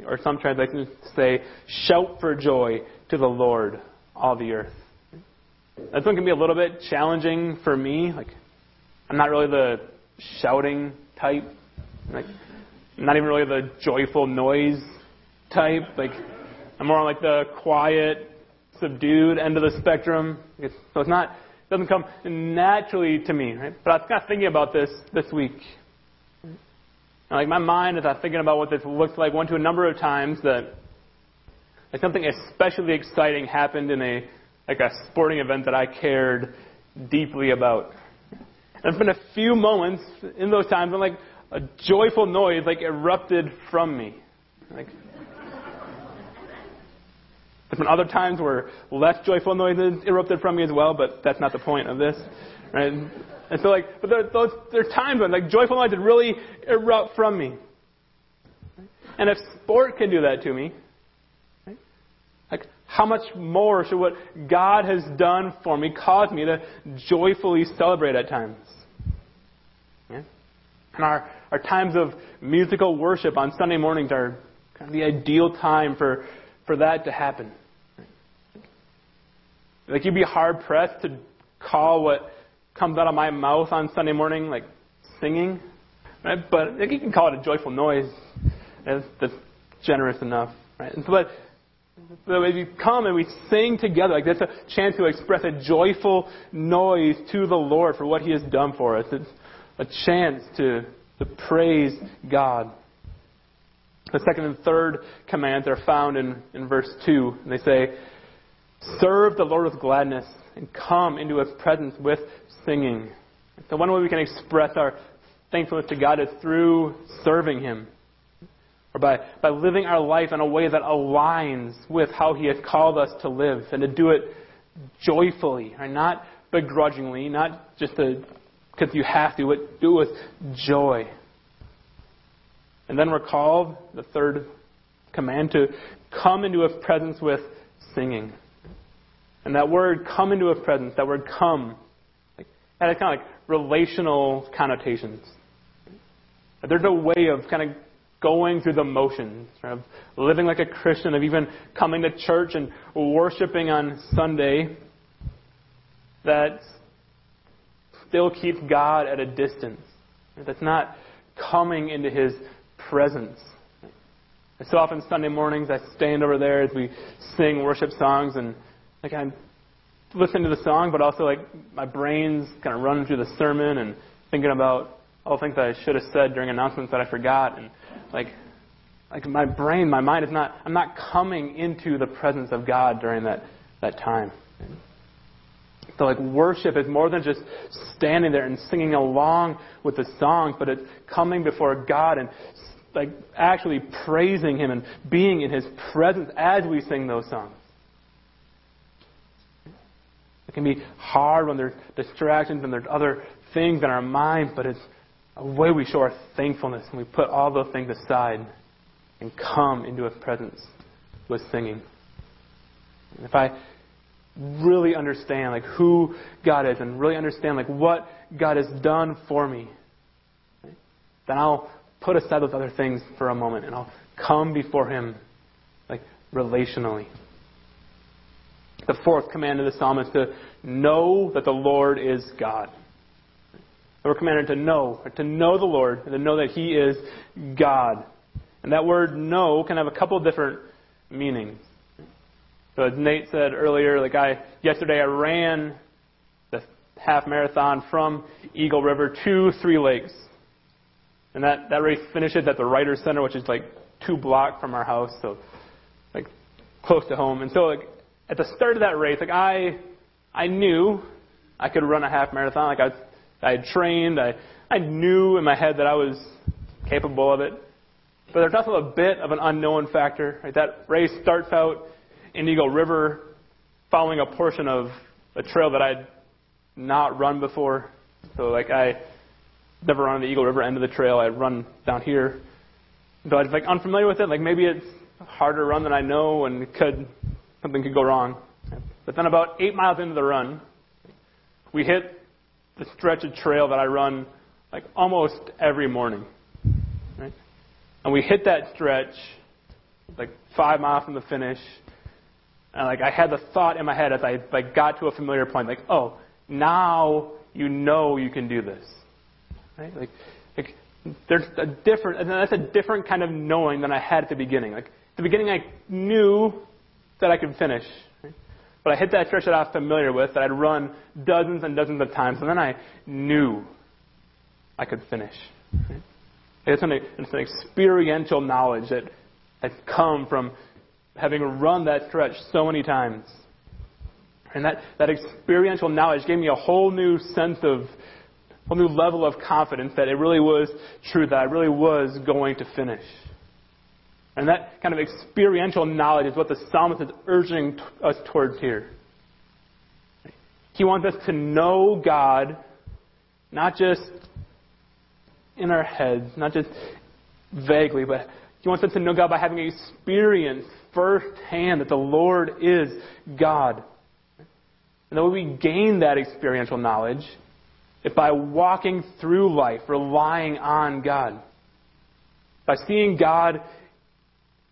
Or some translations say, Shout for joy to the Lord, all the earth. This one can be a little bit challenging for me. Like, I'm not really the shouting type. Like, I'm not even really the joyful noise type. Like, I'm more on like the quiet, subdued end of the spectrum. So it's not, doesn't come naturally to me, right? But I was kind of thinking about this this week. And like my mind, as I'm thinking about what this looks like, went to a number of times that like something especially exciting happened in a like a sporting event that I cared deeply about. And been a few moments in those times when like a joyful noise like erupted from me. Like there's been other times where less joyful noises erupted from me as well, but that's not the point of this. Right? And so, like, but there, those, there are times when, like, joyful noises really erupt from me. And if sport can do that to me, Like, how much more should what God has done for me cause me to joyfully celebrate at times? Yeah? And our, our times of musical worship on Sunday mornings are kind of the ideal time for, for that to happen. Like, you'd be hard pressed to call what comes out of my mouth on Sunday morning, like singing, right? But like, you can call it a joyful noise. That's, that's generous enough, right? And so, but but we come and we sing together, like that's a chance to express a joyful noise to the Lord for what He has done for us. It's a chance to, to praise God. The second and third commands are found in, in verse 2. And they say, Serve the Lord with gladness and come into His presence with singing. So one way we can express our thankfulness to God is through serving Him or by, by living our life in a way that aligns with how He has called us to live and to do it joyfully, or not begrudgingly, not just because you have to, but do it with joy. And then we're called, the third command, to come into His presence with singing. And that word come into His presence, that word come, like, kind of like relational connotations. There's a way of kind of going through the motions, of living like a Christian, of even coming to church and worshiping on Sunday that still keeps God at a distance. That's not coming into His presence. So often Sunday mornings I stand over there as we sing worship songs and like I'm listening to the song, but also like my brain's kind of running through the sermon and thinking about all things that I should have said during announcements that I forgot, and like, like my brain, my mind is not. I'm not coming into the presence of God during that that time. So like worship is more than just standing there and singing along with the songs, but it's coming before God and like actually praising Him and being in His presence as we sing those songs. It can be hard when there's distractions and there's other things in our minds, but it's a way we show our thankfulness and we put all those things aside and come into His presence with singing. And if I really understand like who God is and really understand like what God has done for me, then I'll put aside those other things for a moment and I'll come before Him like relationally. The fourth command of the psalm is to know that the Lord is God. We're commanded to know, to know the Lord, and to know that He is God. And that word know can have a couple different meanings. So as Nate said earlier, like I yesterday I ran the half marathon from Eagle River to Three Lakes. And that, that race finishes at the Reiter Center, which is like two blocks from our house, so like close to home. And so like at the start of that race, like I I knew I could run a half marathon. Like I I had trained. I, I knew in my head that I was capable of it. But there's also a bit of an unknown factor. Right? That race starts out in Eagle River, following a portion of a trail that I'd not run before. So, like, I never run on the Eagle River end of the trail. I'd run down here. But I was like unfamiliar with it. Like maybe it's harder run than I know, and could something could go wrong. But then about eight miles into the run, we hit the stretch of trail that I run like almost every morning. Right? And we hit that stretch like five miles from the finish. And like I had the thought in my head as I like got to a familiar point, like, oh, now you know you can do this. Right? Like, like there's a different and that's a different kind of knowing than I had at the beginning. Like at the beginning I knew that I could finish. But I hit that stretch that I was familiar with, that I'd run dozens and dozens of times, and then I knew I could finish. It's, an, it's an experiential knowledge that has come from having run that stretch so many times. And that, that experiential knowledge gave me a whole new sense of, whole new level of confidence that it really was true, that I really was going to finish. And that kind of experiential knowledge is what the psalmist is urging us towards here. He wants us to know God, not just in our heads, not just vaguely, but He wants us to know God by having experience firsthand that the Lord is God. And the way we gain that experiential knowledge is by walking through life, relying on God. By seeing God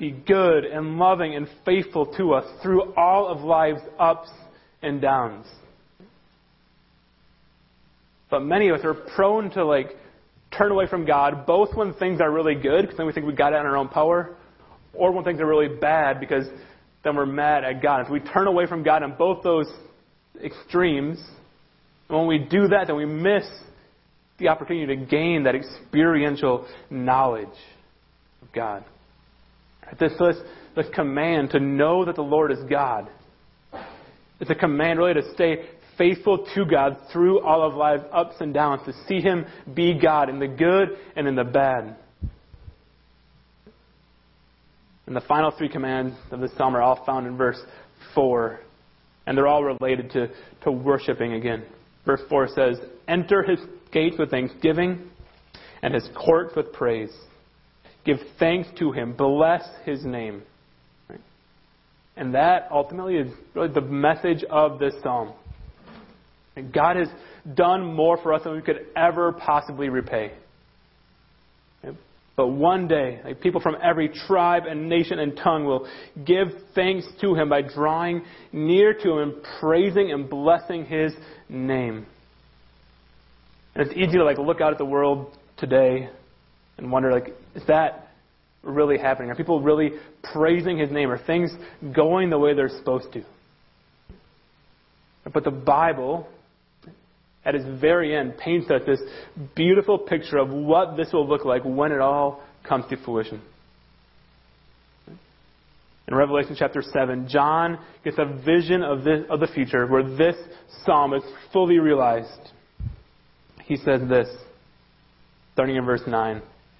be good and loving and faithful to us through all of life's ups and downs. But many of us are prone to like turn away from God, both when things are really good, because then we think we got it on our own power, or when things are really bad, because then we're mad at God. If we turn away from God in both those extremes, and when we do that, then we miss the opportunity to gain that experiential knowledge of God. This, this, this command to know that the Lord is God. It's a command really to stay faithful to God through all of life's ups and downs, to see Him be God in the good and in the bad. And the final three commands of this psalm are all found in verse 4, and they're all related to, to worshiping again. Verse 4 says, Enter His gates with thanksgiving and His courts with praise. Give thanks to Him, bless His name. And that ultimately is really the message of this psalm. God has done more for us than we could ever possibly repay. But one day, like people from every tribe and nation and tongue will give thanks to him by drawing near to him and praising and blessing his name. And it's easy to like look out at the world today and wonder like, is that really happening? Are people really praising his name? Are things going the way they're supposed to? But the Bible at its very end, paints us this beautiful picture of what this will look like when it all comes to fruition. In Revelation chapter 7, John gets a vision of, this, of the future where this psalm is fully realized. He says this, starting in verse 9.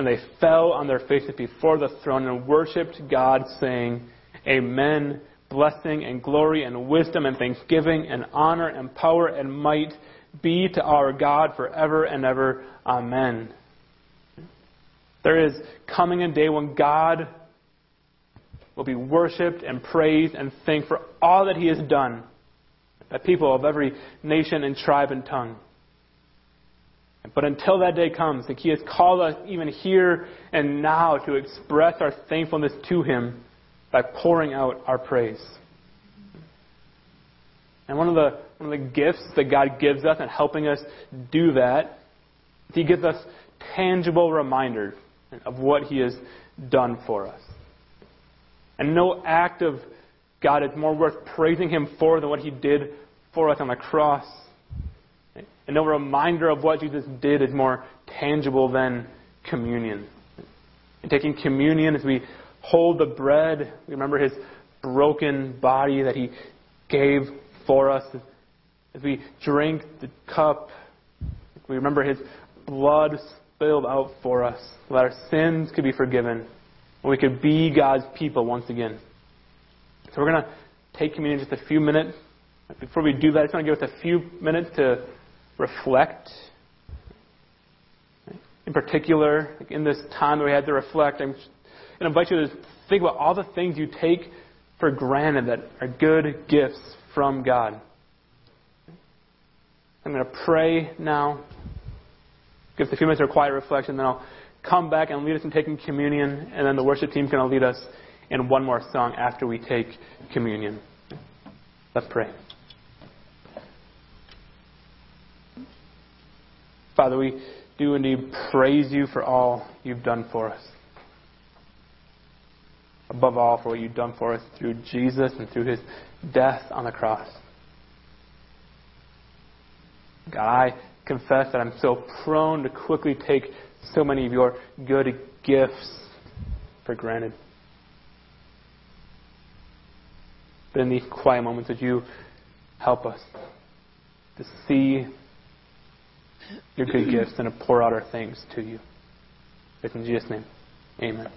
And they fell on their faces before the throne and worshipped God, saying, Amen blessing and glory and wisdom and thanksgiving and honor and power and might be to our God forever and ever. Amen. There is coming a day when God will be worshiped and praised and thanked for all that He has done by people of every nation and tribe and tongue. But until that day comes, He has called us even here and now to express our thankfulness to Him by pouring out our praise. And one of the one of the gifts that God gives us in helping us do that, He gives us tangible reminders of what He has done for us. And no act of God is more worth praising Him for than what He did for us on the cross. And no reminder of what Jesus did is more tangible than communion. And taking communion as we hold the bread. We remember his broken body that he gave for us. As we drink the cup, we remember his blood spilled out for us so that our sins could be forgiven and we could be God's people once again. So we're going to take communion in just a few minutes. Before we do that, I just want to give us a few minutes to reflect. In particular, in this time that we had to reflect, I'm and invite you to think about all the things you take for granted that are good gifts from God. I'm going to pray now. Give us a few minutes of quiet reflection, then I'll come back and lead us in taking communion, and then the worship team's going to lead us in one more song after we take communion. Let's pray. Father, we do indeed praise you for all you've done for us above all for what you've done for us through Jesus and through his death on the cross. God, I confess that I'm so prone to quickly take so many of your good gifts for granted. But in these quiet moments, would you help us to see your good gifts and to pour out our thanks to you? It's in Jesus' name. Amen.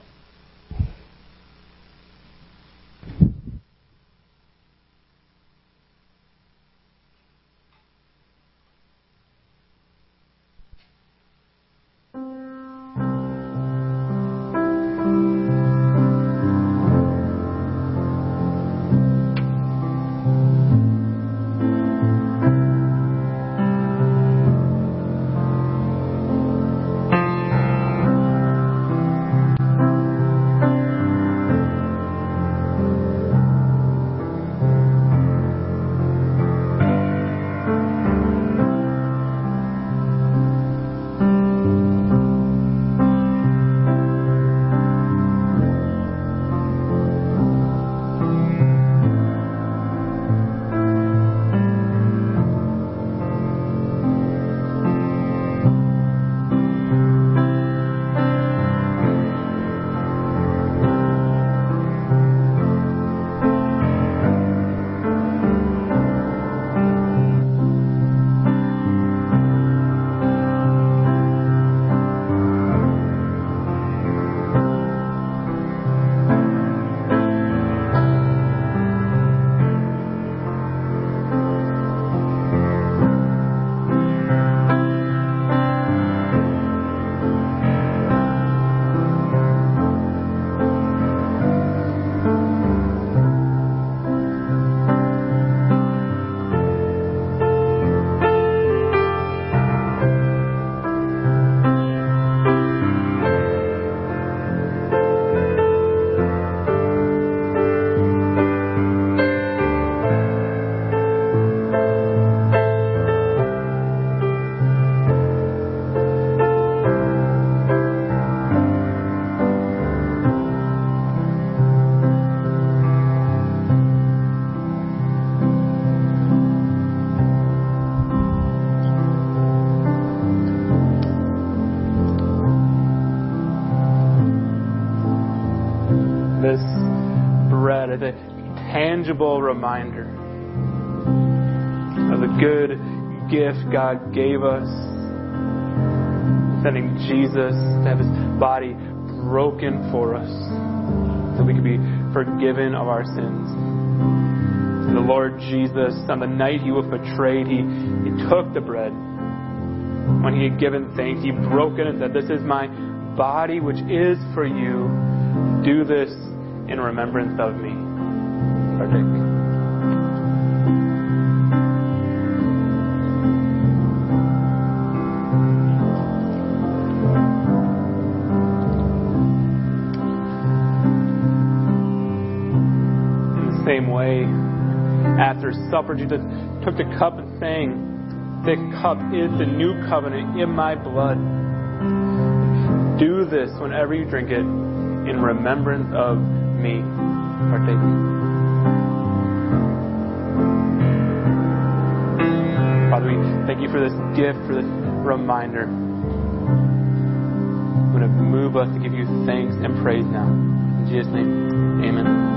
Tangible reminder of the good gift God gave us, sending Jesus to have his body broken for us so we could be forgiven of our sins. And the Lord Jesus, on the night he was betrayed, he, he took the bread. When he had given thanks, he broke it and said, This is my body which is for you. Do this in remembrance of me. After supper, Jesus took the cup and sang, This cup is the new covenant in my blood. Do this whenever you drink it in remembrance of me. Partake. Father, we thank you for this gift, for this reminder. I'm going to move us to give you thanks and praise now. In Jesus' name, amen.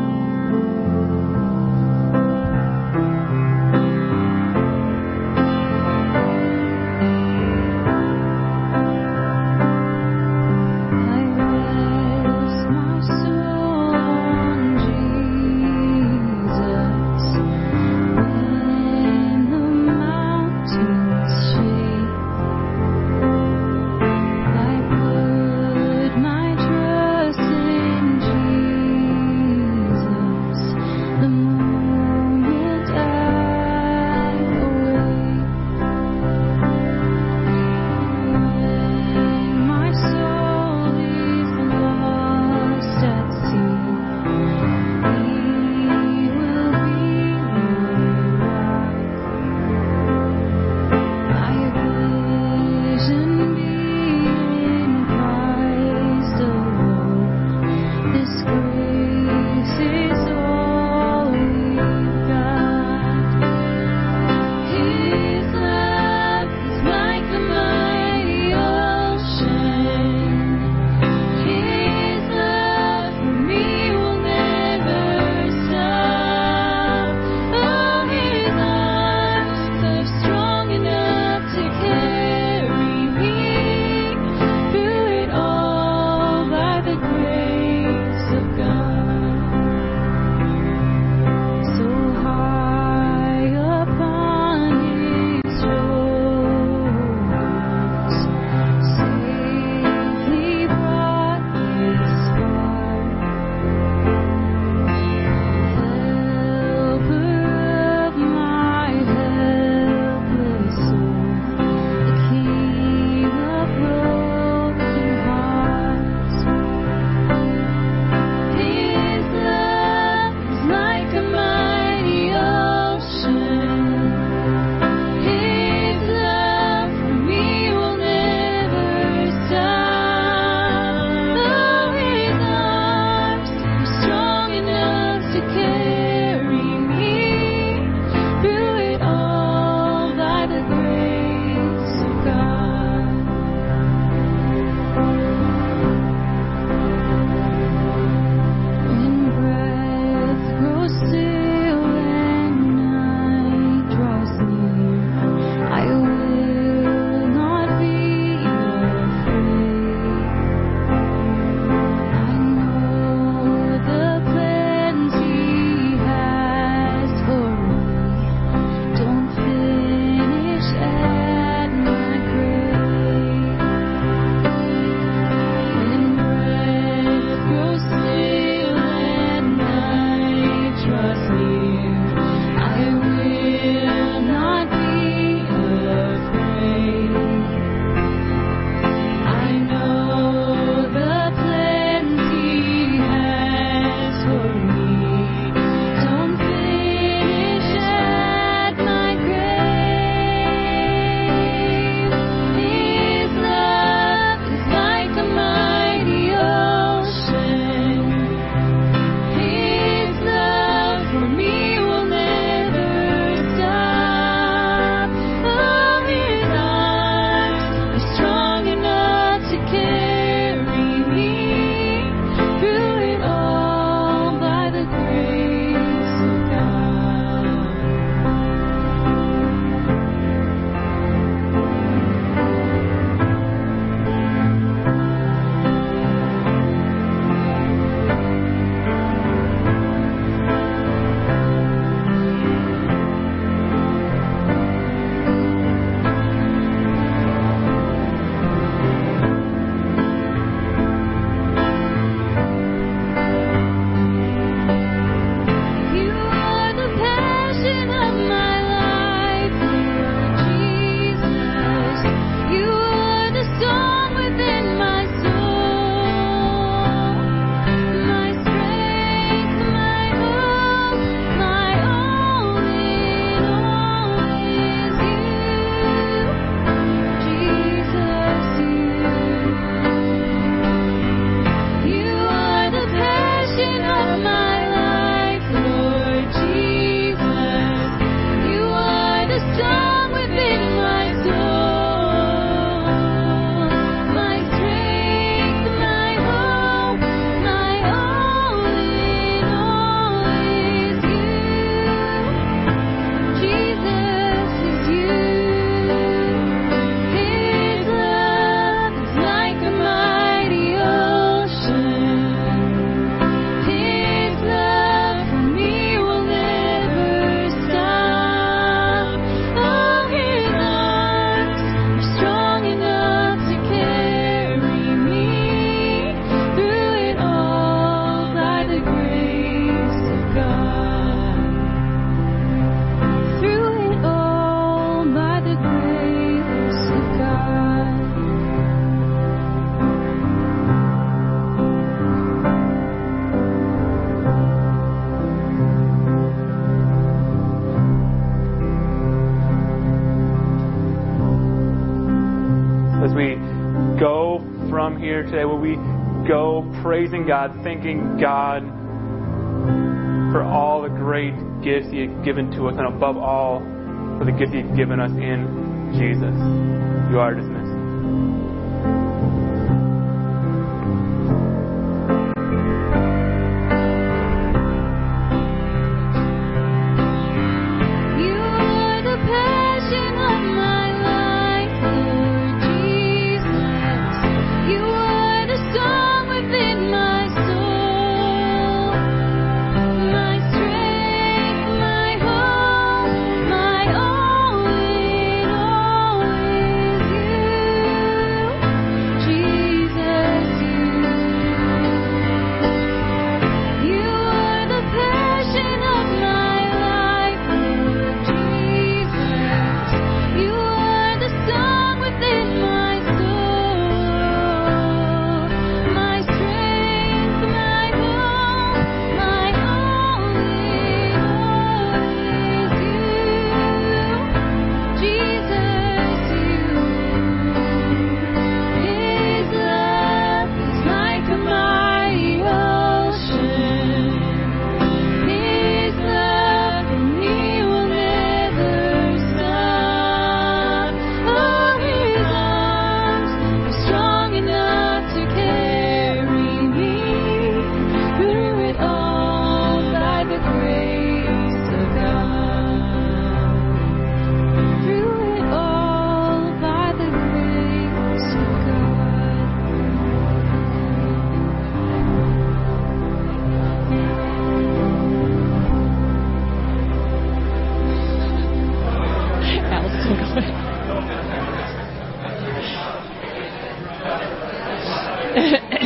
Praising God, thanking God for all the great gifts He has given to us, and above all, for the gift He has given us in Jesus. You are dismissed.